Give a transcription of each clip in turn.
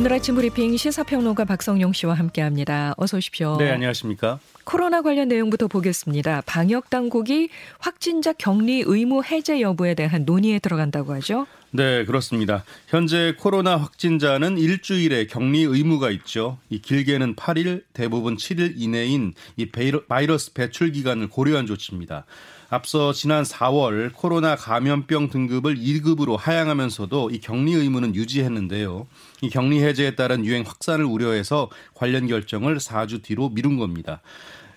오늘 아침 브리핑 시사평론가 박성용 씨와 함께합니다. 어서 오십시오. 네, 안녕하십니까? 코로나 관련 내용부터 보겠습니다. 방역 당국이 확진자 격리 의무 해제 여부에 대한 논의에 들어간다고 하죠. 네, 그렇습니다. 현재 코로나 확진자는 일주일에 격리 의무가 있죠. 이 길게는 8일, 대부분 7일 이내인 이 바이러스 배출 기간을 고려한 조치입니다. 앞서 지난 4월 코로나 감염병 등급을 2급으로 하향하면서도 이 격리 의무는 유지했는데요. 이 격리 해제에 따른 유행 확산을 우려해서 관련 결정을 4주 뒤로 미룬 겁니다.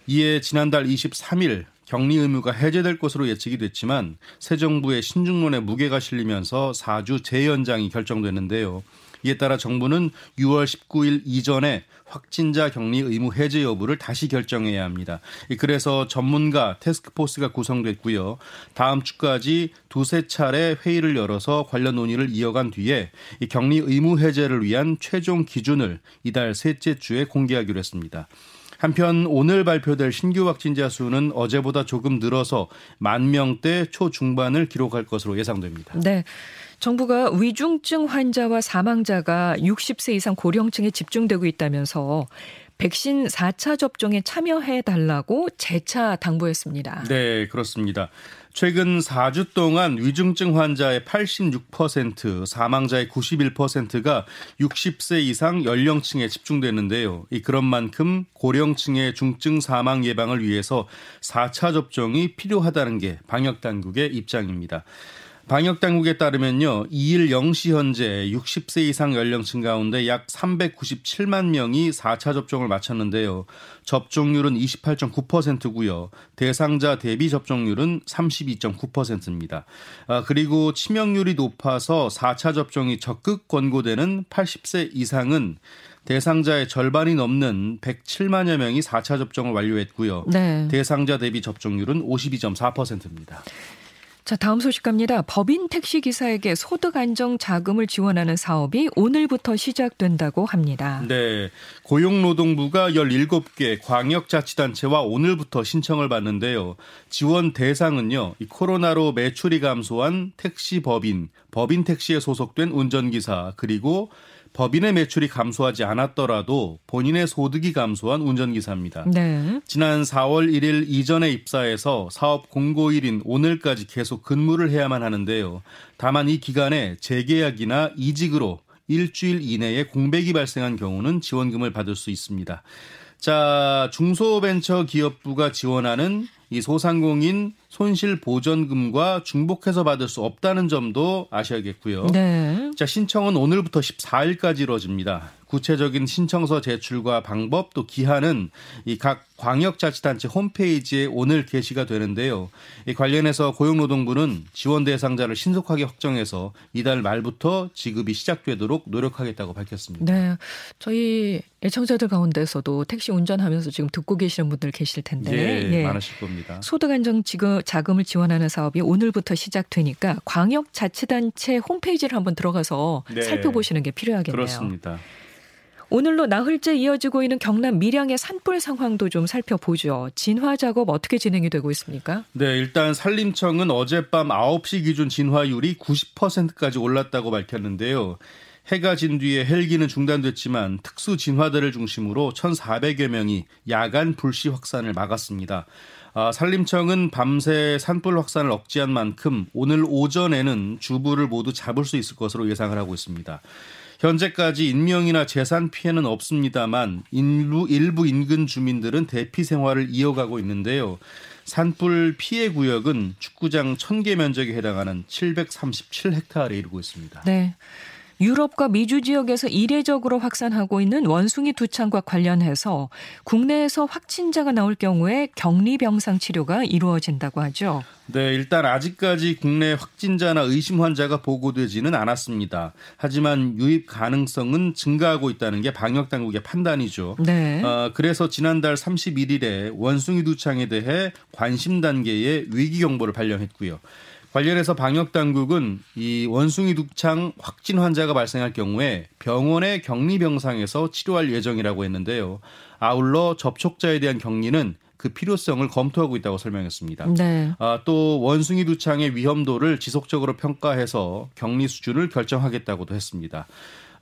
이에 지난달 23일 격리 의무가 해제될 것으로 예측이 됐지만 새 정부의 신중론에 무게가 실리면서 4주 재연장이 결정됐는데요. 이에 따라 정부는 6월 19일 이전에 확진자 격리 의무 해제 여부를 다시 결정해야 합니다. 그래서 전문가 테스크포스가 구성됐고요. 다음 주까지 두세 차례 회의를 열어서 관련 논의를 이어간 뒤에 이 격리 의무 해제를 위한 최종 기준을 이달 셋째 주에 공개하기로 했습니다. 한편 오늘 발표될 신규 확진자 수는 어제보다 조금 늘어서 만 명대 초중반을 기록할 것으로 예상됩니다. 네. 정부가 위중증 환자와 사망자가 60세 이상 고령층에 집중되고 있다면서 백신 4차 접종에 참여해 달라고 재차 당부했습니다. 네, 그렇습니다. 최근 4주 동안 위중증 환자의 86%, 사망자의 91%가 60세 이상 연령층에 집중됐는데요. 이 그런 만큼 고령층의 중증 사망 예방을 위해서 4차 접종이 필요하다는 게 방역 당국의 입장입니다. 방역 당국에 따르면요. 2일 0시 현재 60세 이상 연령층 가운데 약 397만 명이 4차 접종을 마쳤는데요. 접종률은 28.9%고요. 대상자 대비 접종률은 32.9%입니다. 아, 그리고 치명률이 높아서 4차 접종이 적극 권고되는 80세 이상은 대상자의 절반이 넘는 107만여 명이 4차 접종을 완료했고요. 네. 대상자 대비 접종률은 52.4%입니다. 자, 다음 소식 갑니다. 법인 택시 기사에게 소득 안정 자금을 지원하는 사업이 오늘부터 시작된다고 합니다. 네. 고용노동부가 17개 광역 자치단체와 오늘부터 신청을 받는데요. 지원 대상은요. 이 코로나로 매출이 감소한 택시 법인, 법인 택시에 소속된 운전기사, 그리고 법인의 매출이 감소하지 않았더라도 본인의 소득이 감소한 운전기사입니다. 네. 지난 4월 1일 이전에 입사해서 사업 공고일인 오늘까지 계속 근무를 해야만 하는데요. 다만 이 기간에 재계약이나 이직으로 일주일 이내에 공백이 발생한 경우는 지원금을 받을 수 있습니다. 자, 중소벤처기업부가 지원하는 이 소상공인 손실 보전금과 중복해서 받을 수 없다는 점도 아셔야겠고요. 네. 자, 신청은 오늘부터 14일까지 이루어집니다. 구체적인 신청서 제출과 방법 또 기한은 이 각 광역자치단체 홈페이지에 오늘 게시가 되는데요. 이 관련해서 고용노동부는 지원 대상자를 신속하게 확정해서 이달 말부터 지급이 시작되도록 노력하겠다고 밝혔습니다. 네. 저희 애청자들 가운데서도 택시 운전하면서 지금 듣고 계시는 분들 계실 텐데. 예, 예. 많으실 겁니다. 소득 안정 자금을 지원하는 사업이 오늘부터 시작되니까 광역 자치단체 홈페이지를 한번 들어가서 네. 살펴보시는 게 필요하겠네요. 그렇습니다. 오늘로 나흘째 이어지고 있는 경남 밀양의 산불 상황도 좀 살펴보죠. 진화 작업 어떻게 진행이 되고 있습니까? 네, 일단 산림청은 어젯밤 9시 기준 진화율이 90%까지 올랐다고 밝혔는데요. 해가 진 뒤에 헬기는 중단됐지만 특수 진화대를 중심으로 1,400여 명이 야간 불씨 확산을 막았습니다. 아, 산림청은 밤새 산불 확산을 억제한 만큼 오늘 오전에는 주부를 모두 잡을 수 있을 것으로 예상을 하고 있습니다. 현재까지 인명이나 재산 피해는 없습니다만 일부, 일부 인근 주민들은 대피 생활을 이어가고 있는데요. 산불 피해 구역은 축구장 1000개 면적에 해당하는 737헥타르에 이르고 있습니다. 네. 유럽과 미주 지역에서 이례적으로 확산하고 있는 원숭이 두창과 관련해서 국내에서 확진자가 나올 경우에 격리 병상 치료가 이루어진다고 하죠. 네, 일단 아직까지 국내 확진자나 의심 환자가 보고되지는 않았습니다. 하지만 유입 가능성은 증가하고 있다는 게 방역 당국의 판단이죠. 네. 어, 그래서 지난달 31일에 원숭이 두창에 대해 관심 단계의 위기 경보를 발령했고요. 관련해서 방역 당국은 이 원숭이 독창 확진 환자가 발생할 경우에 병원의 격리 병상에서 치료할 예정이라고 했는데요. 아울러 접촉자에 대한 격리는 그 필요성을 검토하고 있다고 설명했습니다. 네. 아, 또 원숭이 두창의 위험도를 지속적으로 평가해서 격리 수준을 결정하겠다고도 했습니다.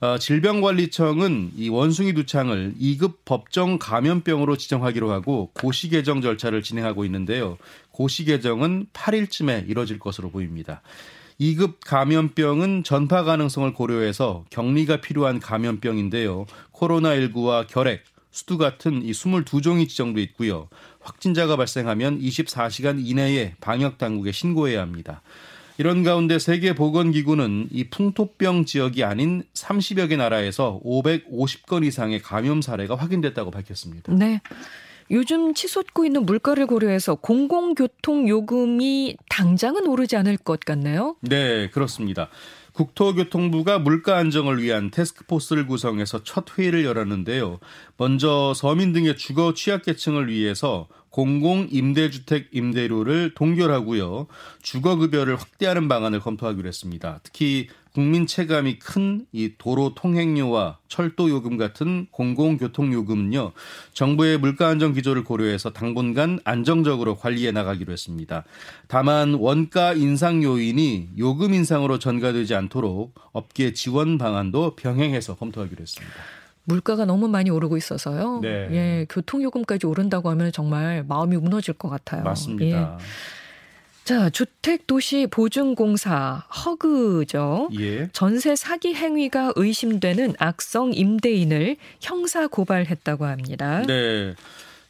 어, 질병관리청은 이 원숭이 두창을 2급 법정 감염병으로 지정하기로 하고 고시 개정 절차를 진행하고 있는데요. 고시 개정은 8일쯤에 이뤄질 것으로 보입니다. 2급 감염병은 전파 가능성을 고려해서 격리가 필요한 감염병인데요. 코로나19와 결핵, 수두 같은 이 22종이 지정돼 있고요. 확진자가 발생하면 24시간 이내에 방역 당국에 신고해야 합니다. 이런 가운데 세계보건기구는 이 풍토병 지역이 아닌 30여 개 나라에서 550건 이상의 감염 사례가 확인됐다고 밝혔습니다. 네. 요즘 치솟고 있는 물가를 고려해서 공공교통 요금이 당장은 오르지 않을 것 같네요. 네, 그렇습니다. 국토교통부가 물가 안정을 위한 테스크포스를 구성해서 첫 회의를 열었는데요. 먼저 서민 등의 주거 취약계층을 위해서 공공 임대주택 임대료를 동결하고요. 주거 급여를 확대하는 방안을 검토하기로 했습니다. 특히 국민 체감이 큰 이 도로 통행료와 철도 요금 같은 공공교통 요금은요. 정부의 물가 안정 기조를 고려해서 당분간 안정적으로 관리해 나가기로 했습니다. 다만 원가 인상 요인이 요금 인상으로 전가되지 않도록 업계 지원 방안도 병행해서 검토하기로 했습니다. 물가가 너무 많이 오르고 있어서요. 네. 예, 교통요금까지 오른다고 하면 정말 마음이 무너질 것 같아요. 맞습니다. 예. 자, 주택도시보증공사 허그죠. 예. 전세 사기 행위가 의심되는 악성 임대인을 형사 고발했다고 합니다. 네.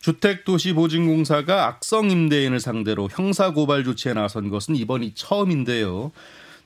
주택도시보증공사가 악성 임대인을 상대로 형사 고발 조치에 나선 것은 이번이 처음인데요.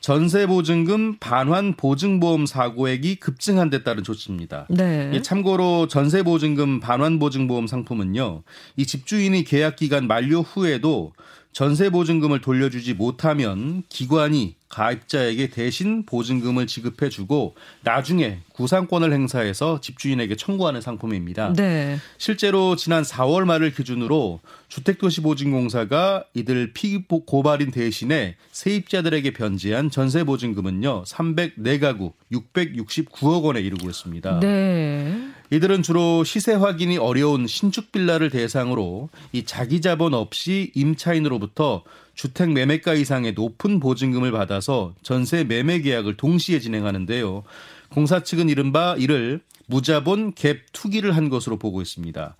전세 보증금 반환 보증보험 사고액이 급증한 데 따른 조치입니다. 네. 참고로 전세 보증금 반환 보증보험 상품은요. 이 집주인이 계약 기간 만료 후에도 전세 보증금을 돌려주지 못하면 기관이 가입자에게 대신 보증금을 지급해 주고 나중에 구상권을 행사해서 집주인에게 청구하는 상품입니다. 네. 실제로 지난 4월 말을 기준으로 주택도시보증공사가 이들 피고 고발인 대신에 세입자들에게 변제한 전세 보증금은요 304가구 669억 원에 이르고 있습니다. 네. 이들은 주로 시세 확인이 어려운 신축 빌라를 대상으로 이 자기 자본 없이 임차인으로부터 주택 매매가 이상의 높은 보증금을 받아서 전세 매매 계약을 동시에 진행하는데요. 공사 측은 이른바 이를 무자본 갭 투기를 한 것으로 보고 있습니다.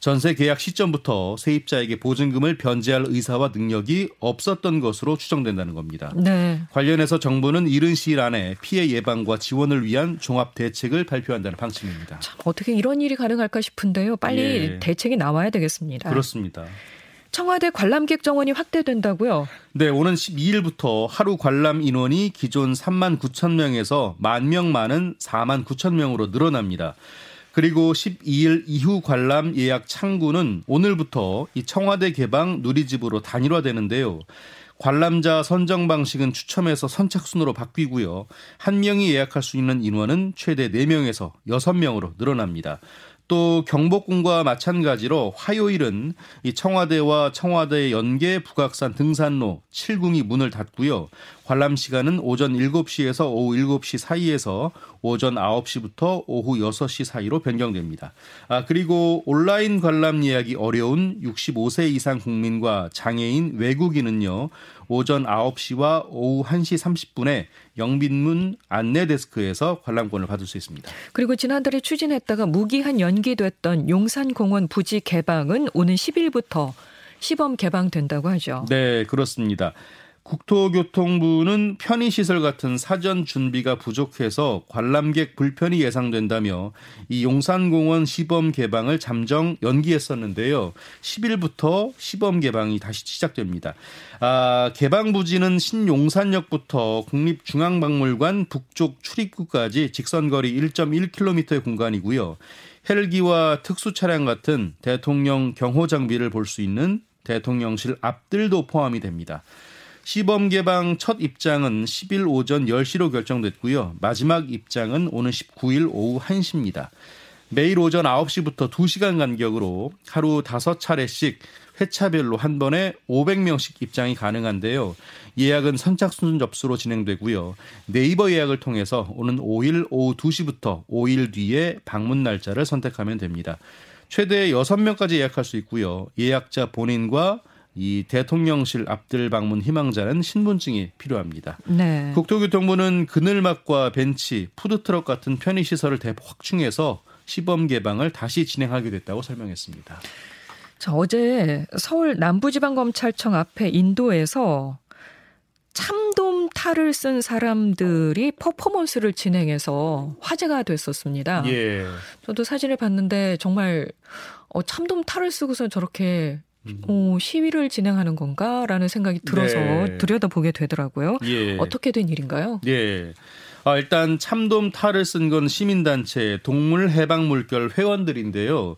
전세 계약 시점부터 세입자에게 보증금을 변제할 의사와 능력이 없었던 것으로 추정된다는 겁니다. 네. 관련해서 정부는 이른 시일 안에 피해 예방과 지원을 위한 종합 대책을 발표한다는 방침입니다. 참 어떻게 이런 일이 가능할까 싶은데요. 빨리 예. 대책이 나와야 되겠습니다. 그렇습니다. 청와대 관람객 정원이 확대된다고요? 네, 오는 12일부터 하루 관람 인원이 기존 3만 9천 명에서 만명 많은 4만 9천 명으로 늘어납니다. 그리고 12일 이후 관람 예약 창구는 오늘부터 이 청와대 개방 누리집으로 단일화되는데요. 관람자 선정 방식은 추첨해서 선착순으로 바뀌고요. 한 명이 예약할 수 있는 인원은 최대 4명에서 6명으로 늘어납니다. 또 경복궁과 마찬가지로 화요일은 이 청와대와 청와대 연계 북악산 등산로 7궁이 문을 닫고요. 관람 시간은 오전 7시에서 오후 7시 사이에서 오전 9시부터 오후 6시 사이로 변경됩니다. 아, 그리고 온라인 관람 예약이 어려운 65세 이상 국민과 장애인 외국인은요. 오전 9시와 오후 1시 30분에 영빈문 안내 데스크에서 관람권을 받을 수 있습니다. 그리고 지난달에 추진했다가 무기한 연기됐던 용산공원 부지 개방은 오는 10일부터 시범 개방된다고 하죠. 네, 그렇습니다. 국토교통부는 편의시설 같은 사전 준비가 부족해서 관람객 불편이 예상된다며 이 용산공원 시범 개방을 잠정 연기했었는데요. 10일부터 시범 개방이 다시 시작됩니다. 아, 개방 부지는 신용산역부터 국립중앙박물관 북쪽 출입구까지 직선거리 1.1km의 공간이고요. 헬기와 특수 차량 같은 대통령 경호 장비를 볼 수 있는 대통령실 앞들도 포함이 됩니다. 시범 개방 첫 입장은 10일 오전 10시로 결정됐고요. 마지막 입장은 오는 19일 오후 1시입니다. 매일 오전 9시부터 2시간 간격으로 하루 5차례씩 회차별로 한 번에 500명씩 입장이 가능한데요. 예약은 선착순 접수로 진행되고요. 네이버 예약을 통해서 오는 5일 오후 2시부터 5일 뒤에 방문 날짜를 선택하면 됩니다. 최대 6명까지 예약할 수 있고요. 예약자 본인과 이 대통령실 앞들 방문 희망자는 신분증이 필요합니다. 네. 국토교통부는 그늘막과 벤치, 푸드트럭 같은 편의시설을 대폭 확충해서 시범 개방을 다시 진행하게 됐다고 설명했습니다. 자, 어제 서울 남부지방검찰청 앞에 인도에서 참돔 탈을 쓴 사람들이 퍼포먼스를 진행해서 화제가 됐었습니다. 예. 저도 사진을 봤는데 정말 어, 참돔 탈을 쓰고서 저렇게 음. 어, 시위를 진행하는 건가라는 생각이 들어서 네. 들여다보게 되더라고요. 예. 어떻게 된 일인가요? 예. 아, 일단 참돔 탈을 쓴 건 시민단체 동물해방물결 회원들인데요.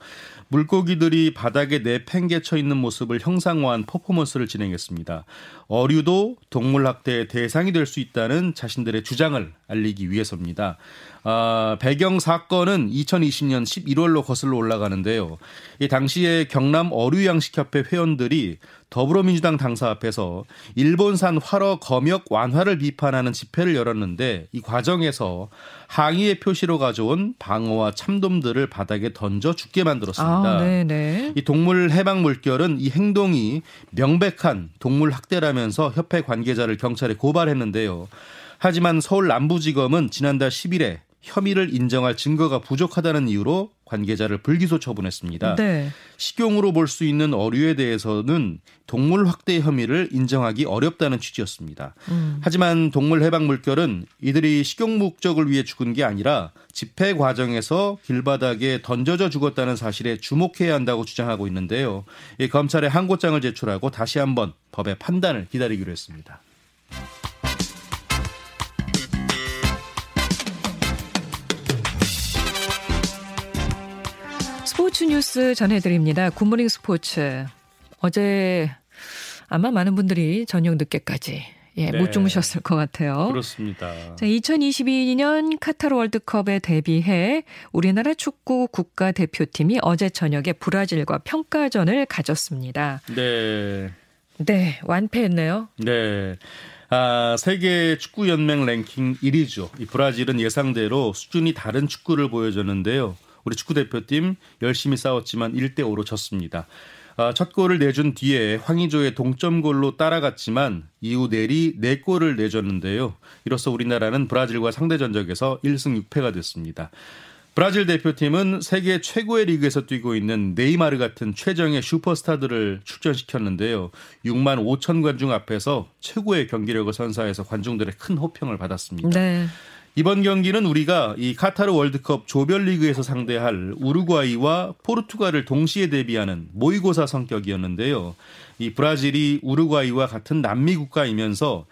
물고기들이 바닥에 내팽개쳐 있는 모습을 형상화한 퍼포먼스를 진행했습니다. 어류도 동물학대의 대상이 될 수 있다는 자신들의 주장을 알리기 위해서입니다. 아, 배경 사건은 2020년 11월로 거슬러 올라가는데요. 이 당시에 경남 어류양식협회 회원들이 더불어민주당 당사 앞에서 일본산 활어 검역 완화를 비판하는 집회를 열었는데 이 과정에서 항의의 표시로 가져온 방어와 참돔들을 바닥에 던져 죽게 만들었습니다. 아, 네네. 이 동물 해방 물결은 이 행동이 명백한 동물 학대라면 서 협회 관계자를 경찰에 고발했는데요. 하지만 서울 남부지검은 지난달 10일에 혐의를 인정할 증거가 부족하다는 이유로 관계자를 불기소 처분했습니다. 네. 식용으로 볼 수 있는 어류에 대해서는 동물 학대 혐의를 인정하기 어렵다는 취지였습니다. 음. 하지만 동물 해방 물결은 이들이 식용 목적을 위해 죽은 게 아니라 집회 과정에서 길바닥에 던져져 죽었다는 사실에 주목해야 한다고 주장하고 있는데요. 이 검찰에 항고장을 제출하고 다시 한번 법의 판단을 기다리기로 했습니다. 스포츠 뉴스 전해드립니다. 굿모닝 스포츠. 어제 아마 많은 분들이 저녁 늦게까지 예, 네. 못 주무셨을 것 같아요. 그렇습니다. 자, 2022년 카타르 월드컵에 대비해 우리나라 축구 국가대표팀이 어제 저녁에 브라질과 평가전을 가졌습니다. 네. 네, 완패했네요. 네. 아, 세계 축구 연맹 랭킹 1위죠. 이 브라질은 예상대로 수준이 다른 축구를 보여줬는데요. 우리 축구 대표팀 열심히 싸웠지만 1대 5로 졌습니다. 아, 첫 골을 내준 뒤에 황의조의 동점골로 따라갔지만 이후 내리 4골을 내줬는데요. 이로써 우리나라는 브라질과 상대 전적에서 1승 6패가 됐습니다. 브라질 대표팀은 세계 최고의 리그에서 뛰고 있는 네이마르 같은 최정의 슈퍼스타들을 출전시켰는데요. 6만 5천 관중 앞에서 최고의 경기력을 선사해서 관중들의 큰 호평을 받았습니다. 네. 이번 경기는 우리가 이 카타르 월드컵 조별리그에서 상대할 우루과이와 포르투갈을 동시에 대비하는 모의고사 성격이었는데요. 이 브라질이 우루과이와 같은 남미 국가이면서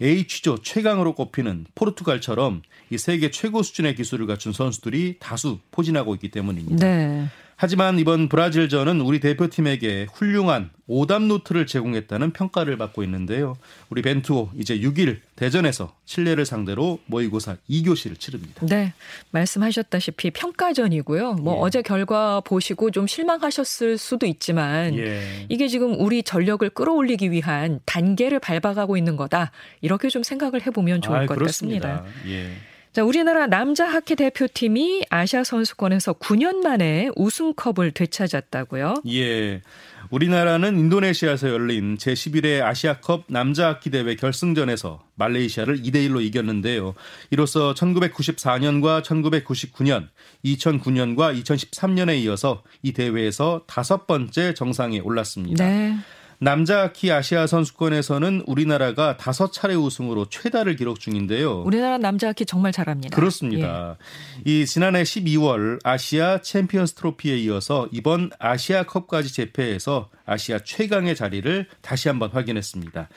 H조 최강으로 꼽히는 포르투갈처럼 이 세계 최고 수준의 기술을 갖춘 선수들이 다수 포진하고 있기 때문입니다. 네. 하지만 이번 브라질전은 우리 대표팀에게 훌륭한 오답 노트를 제공했다는 평가를 받고 있는데요. 우리 벤투오 이제 6일 대전에서 칠레를 상대로 모의고사 2교시를 치릅니다. 네. 말씀하셨다시피 평가전이고요. 뭐 예. 어제 결과 보시고 좀 실망하셨을 수도 있지만 예. 이게 지금 우리 전력을 끌어올리기 위한 단계를 밟아가고 있는 거다. 이렇게 좀 생각을 해보면 좋을 아이, 것 그렇습니다. 같습니다. 예. 자, 우리나라 남자 하키 대표팀이 아시아 선수권에서 9년 만에 우승컵을 되찾았다고요. 예. 우리나라는 인도네시아에서 열린 제11회 아시아컵 남자 하키 대회 결승전에서 말레이시아를 2대 1로 이겼는데요. 이로써 1994년과 1999년, 2009년과 2013년에 이어서 이 대회에서 다섯 번째 정상에 올랐습니다. 네. 남자 하키 아시아 선수권에서는 우리나라가 다섯 차례 우승으로 최다를 기록 중인데요. 우리나라 남자 하키 정말 잘합니다. 그렇습니다. 이 지난해 12월 아시아 챔피언스 트로피에 이어서 이번 아시아컵까지 제패해서 아시아 최강의 자리를 다시 한번 확인했습니다.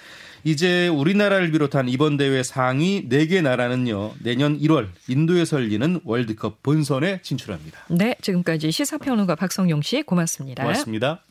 이제 우리나라를 비롯한 이번 대회 상위 4개 나라는요. 내년 1월 인도에서 열리는 월드컵 본선에 진출합니다. 예. 네, 지금까지 시사평론가 박성용 씨 고맙습니다. 고맙습니다.